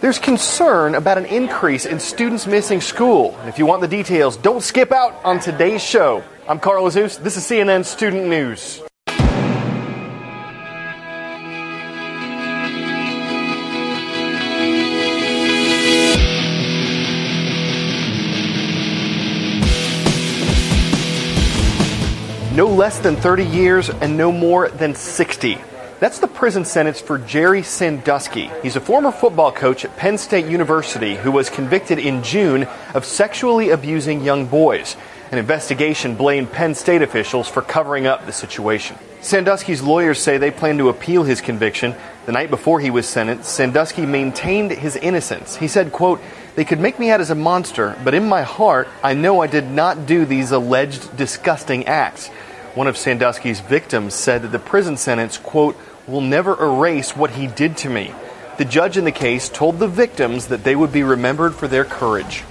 There's concern about an increase in students missing school. If you want the details, don't skip out on today's show. I'm Carl Azuz. This is CNN Student News. No less than 30 years and no more than 60. That's the prison sentence for Jerry Sandusky. He's a former football coach at Penn State University who was convicted in June of sexually abusing young boys. An investigation blamed Penn State officials for covering up the situation. Sandusky's lawyers say they plan to appeal his conviction. The night before he was sentenced, Sandusky maintained his innocence. He said, quote, they could make me out as a monster, but in my heart, I know I did not do these alleged disgusting acts. One of Sandusky's victims said that the prison sentence, quote, will never erase what he did to me. The judge in the case told the victims that they would be remembered for their courage.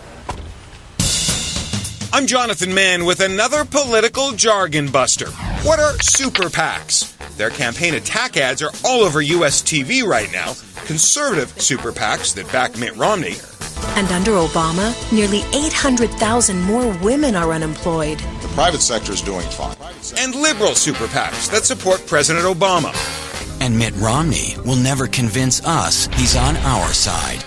I'm Jonathan Mann with another political jargon buster. What are super PACs? Their campaign attack ads are all over U.S. TV right now. Conservative super PACs that back Mitt Romney. And under Obama, nearly 800,000 more women are unemployed. The private sector is doing fine. And liberal super PACs that support President Obama. And Mitt Romney will never convince us he's on our side.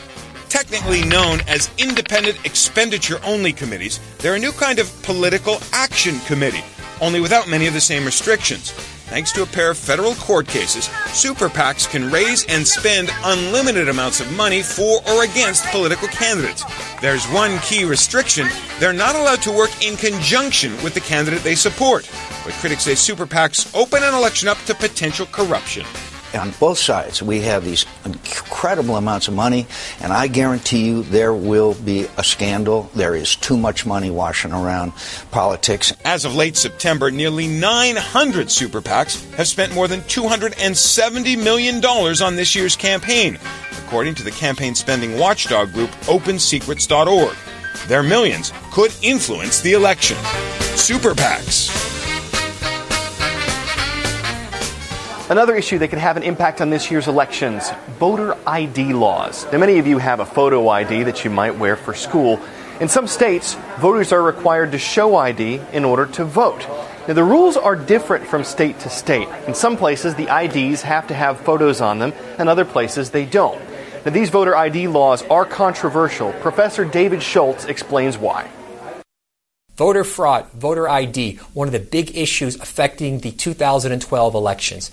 Technically known as independent expenditure only committees, they're a new kind of political action committee, only without many of the same restrictions. Thanks to a pair of federal court cases, super PACs can raise and spend unlimited amounts of money for or against political candidates. There's one key restriction they're not allowed to work in conjunction with the candidate they support. But critics say super PACs open an election up to potential corruption on both sides, we have these incredible amounts of money, and I guarantee you there will be a scandal. There is too much money washing around politics. As of late September, nearly 900 super PACs have spent more than $270 million on this year's campaign, according to the campaign spending watchdog group OpenSecrets.org. Their millions could influence the election. Super PACs. Another issue that could have an impact on this year's elections voter ID laws. Now, many of you have a photo ID that you might wear for school. In some states, voters are required to show ID in order to vote. Now, the rules are different from state to state. In some places, the IDs have to have photos on them, and other places they don't. Now, these voter ID laws are controversial. Professor David Schultz explains why. Voter fraud, voter ID, one of the big issues affecting the 2012 elections.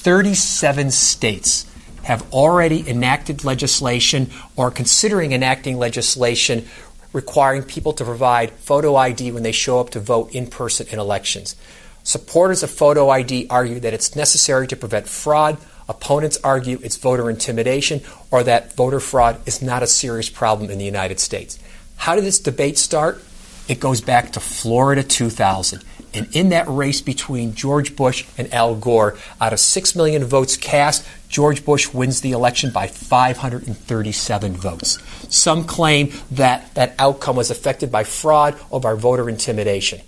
37 states have already enacted legislation or are considering enacting legislation requiring people to provide photo ID when they show up to vote in person in elections. Supporters of photo ID argue that it's necessary to prevent fraud. Opponents argue it's voter intimidation or that voter fraud is not a serious problem in the United States. How did this debate start? It goes back to Florida 2000. And in that race between George Bush and Al Gore, out of 6 million votes cast, George Bush wins the election by 537 votes. Some claim that that outcome was affected by fraud or by voter intimidation.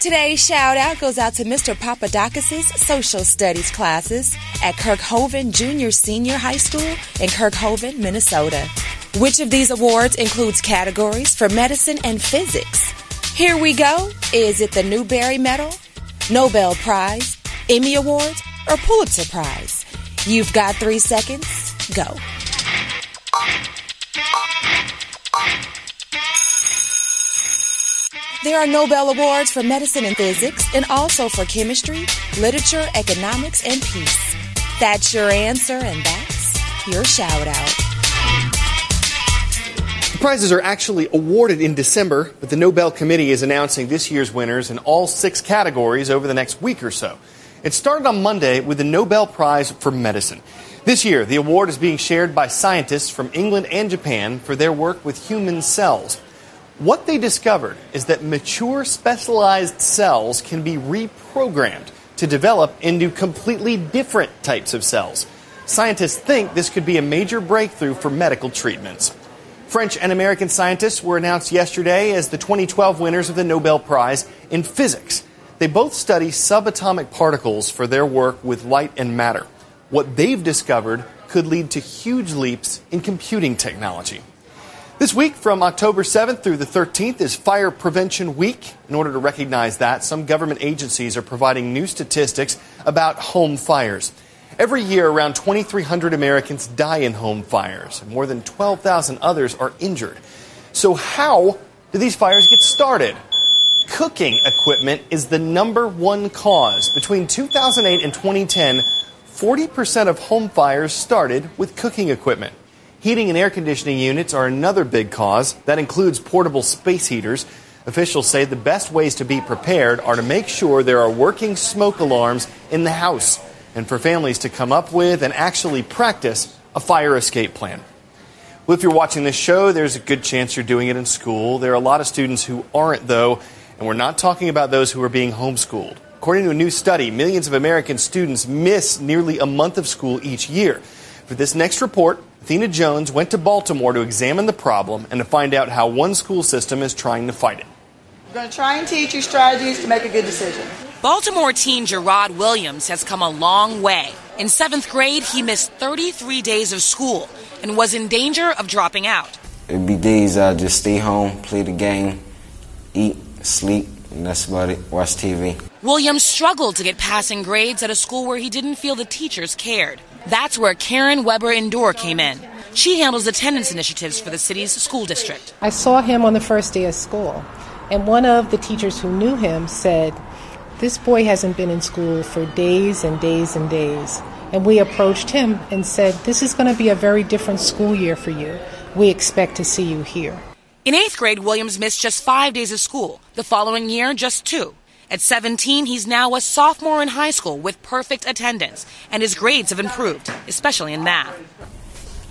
Today's shout out goes out to Mr. Papadakis' social studies classes at Kerkhoven Junior Senior High School in Kerkhoven, Minnesota. Which of these awards includes categories for medicine and physics? Here we go. Is it the Newbery Medal, Nobel Prize, Emmy Awards, or Pulitzer Prize? You've got three seconds. Go. There are Nobel Awards for medicine and physics, and also for chemistry, literature, economics, and peace. That's your answer, and that's your shout out. The prizes are actually awarded in December, but the Nobel Committee is announcing this year's winners in all six categories over the next week or so. It started on Monday with the Nobel Prize for Medicine. This year, the award is being shared by scientists from England and Japan for their work with human cells. What they discovered is that mature specialized cells can be reprogrammed to develop into completely different types of cells. Scientists think this could be a major breakthrough for medical treatments. French and American scientists were announced yesterday as the 2012 winners of the Nobel Prize in Physics. They both study subatomic particles for their work with light and matter. What they've discovered could lead to huge leaps in computing technology. This week, from October 7th through the 13th, is Fire Prevention Week. In order to recognize that, some government agencies are providing new statistics about home fires. Every year, around 2,300 Americans die in home fires, and more than 12,000 others are injured. So, how do these fires get started? Cooking equipment is the number one cause. Between 2008 and 2010, 40% of home fires started with cooking equipment. Heating and air conditioning units are another big cause. That includes portable space heaters. Officials say the best ways to be prepared are to make sure there are working smoke alarms in the house and for families to come up with and actually practice a fire escape plan. Well, if you're watching this show, there's a good chance you're doing it in school. There are a lot of students who aren't, though, and we're not talking about those who are being homeschooled. According to a new study, millions of American students miss nearly a month of school each year. For this next report, Athena Jones went to Baltimore to examine the problem and to find out how one school system is trying to fight it. We're going to try and teach you strategies to make a good decision. Baltimore teen Gerard Williams has come a long way. In seventh grade, he missed 33 days of school and was in danger of dropping out. It'd be days I just stay home, play the game, eat, sleep, and that's about it. Watch TV. Williams struggled to get passing grades at a school where he didn't feel the teachers cared. That's where Karen Webber-Ndour came in. She handles attendance initiatives for the city's school district. I saw him on the first day of school, and one of the teachers who knew him said, this boy hasn't been in school for days and days and days. And we approached him and said, This is going to be a very different school year for you. We expect to see you here. In eighth grade, Williams missed just five days of school. The following year, just two. At 17, he's now a sophomore in high school with perfect attendance, and his grades have improved, especially in math.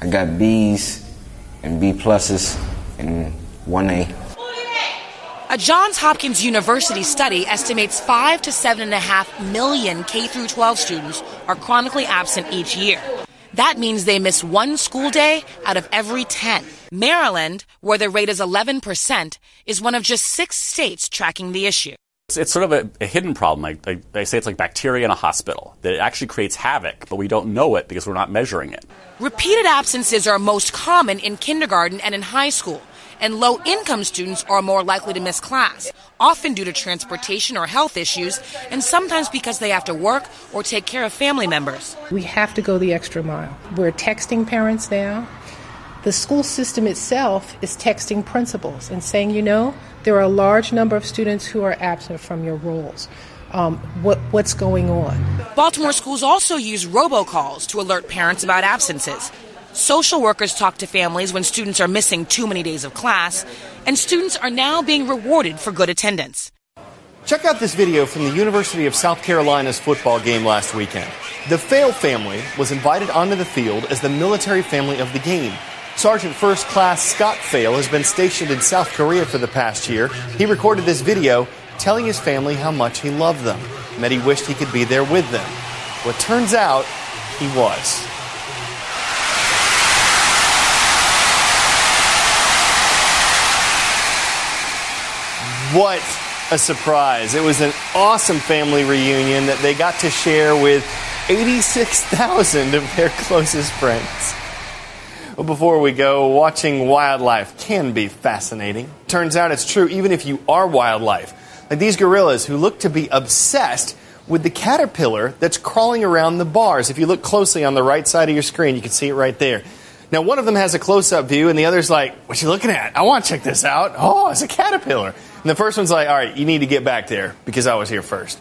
I got B's and B pluses and 1A. A Johns Hopkins University study estimates 5 to 7.5 million K 12 students are chronically absent each year. That means they miss one school day out of every 10. Maryland, where the rate is 11%, is one of just six states tracking the issue. It's, it's sort of a, a hidden problem. I, like they say it's like bacteria in a hospital, that it actually creates havoc, but we don't know it because we're not measuring it. Repeated absences are most common in kindergarten and in high school and low income students are more likely to miss class, often due to transportation or health issues, and sometimes because they have to work or take care of family members. We have to go the extra mile. We're texting parents now. The school system itself is texting principals and saying, you know, there are a large number of students who are absent from your rolls. Um, what, what's going on? Baltimore schools also use robocalls to alert parents about absences. Social workers talk to families when students are missing too many days of class, and students are now being rewarded for good attendance. Check out this video from the University of South Carolina's football game last weekend. The Fail family was invited onto the field as the military family of the game. Sergeant First Class Scott Fail has been stationed in South Korea for the past year. He recorded this video telling his family how much he loved them and that he wished he could be there with them. Well, turns out he was. What a surprise. It was an awesome family reunion that they got to share with 86,000 of their closest friends. Well, before we go, watching wildlife can be fascinating. Turns out it's true even if you are wildlife. Like these gorillas who look to be obsessed with the caterpillar that's crawling around the bars. If you look closely on the right side of your screen, you can see it right there. Now, one of them has a close up view, and the other's like, What you looking at? I want to check this out. Oh, it's a caterpillar. And the first one's like, All right, you need to get back there because I was here first.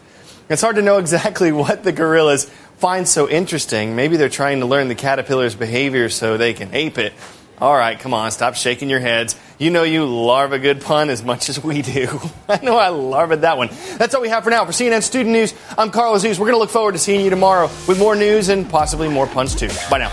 It's hard to know exactly what the gorillas find so interesting. Maybe they're trying to learn the caterpillar's behavior so they can ape it. All right, come on, stop shaking your heads. You know you love a good pun as much as we do. I know I love that one. That's all we have for now. For CNN Student News, I'm Carl Azuz. We're going to look forward to seeing you tomorrow with more news and possibly more puns too. Bye now.